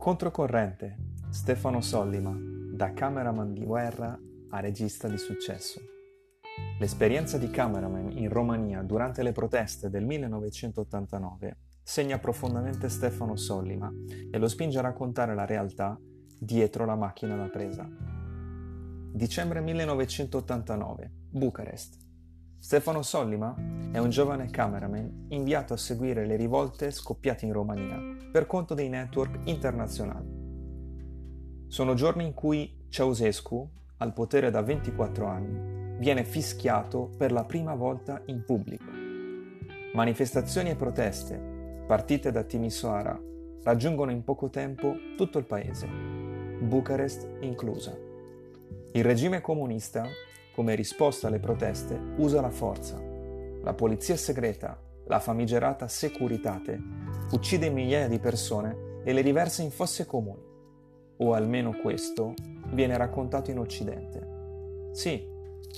Controcorrente, Stefano Sollima, da cameraman di guerra a regista di successo. L'esperienza di cameraman in Romania durante le proteste del 1989 segna profondamente Stefano Sollima e lo spinge a raccontare la realtà dietro la macchina da presa. Dicembre 1989, Bucarest. Stefano Sollima è un giovane cameraman inviato a seguire le rivolte scoppiate in Romania per conto dei network internazionali. Sono giorni in cui Ceausescu, al potere da 24 anni, viene fischiato per la prima volta in pubblico. Manifestazioni e proteste, partite da Timisoara, raggiungono in poco tempo tutto il paese, Bucarest inclusa. Il regime comunista come risposta alle proteste, usa la forza. La polizia segreta, la famigerata Securitate, uccide migliaia di persone e le riversa in fosse comuni. O almeno questo viene raccontato in Occidente. Sì,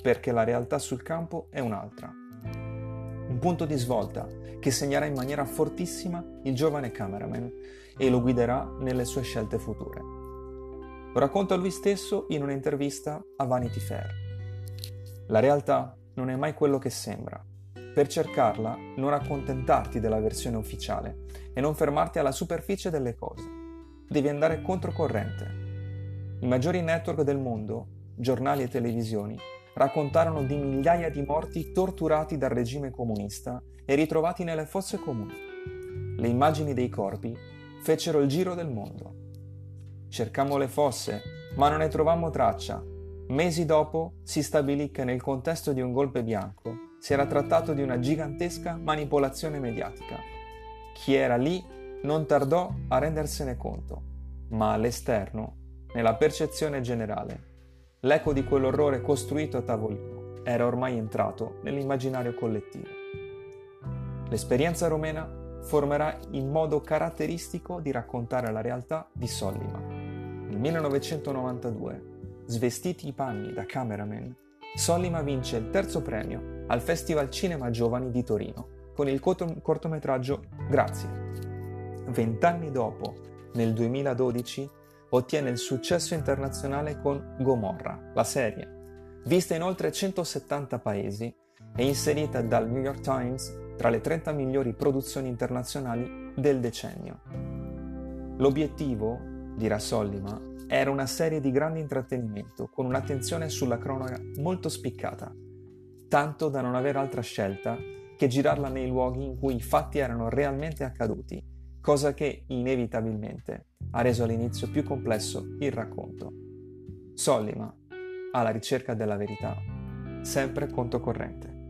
perché la realtà sul campo è un'altra. Un punto di svolta che segnerà in maniera fortissima il giovane cameraman e lo guiderà nelle sue scelte future. Lo racconta lui stesso in un'intervista a Vanity Fair. La realtà non è mai quello che sembra. Per cercarla, non accontentarti della versione ufficiale e non fermarti alla superficie delle cose. Devi andare controcorrente. I maggiori network del mondo, giornali e televisioni, raccontarono di migliaia di morti torturati dal regime comunista e ritrovati nelle fosse comuni. Le immagini dei corpi fecero il giro del mondo. Cercammo le fosse, ma non ne trovammo traccia Mesi dopo si stabilì che nel contesto di un golpe bianco si era trattato di una gigantesca manipolazione mediatica. Chi era lì non tardò a rendersene conto, ma all'esterno, nella percezione generale, l'eco di quell'orrore costruito a tavolino era ormai entrato nell'immaginario collettivo. L'esperienza romena formerà il modo caratteristico di raccontare la realtà di Sollima. Nel 1992 svestiti i panni da cameraman, Sollima vince il terzo premio al Festival Cinema Giovani di Torino con il cortometraggio Grazie. Vent'anni dopo, nel 2012, ottiene il successo internazionale con Gomorra, la serie, vista in oltre 170 paesi e inserita dal New York Times tra le 30 migliori produzioni internazionali del decennio. L'obiettivo, dirà Sollima, era una serie di grande intrattenimento, con un'attenzione sulla cronaca molto spiccata, tanto da non avere altra scelta che girarla nei luoghi in cui i fatti erano realmente accaduti, cosa che inevitabilmente ha reso all'inizio più complesso il racconto. Sollima, alla ricerca della verità, sempre conto corrente.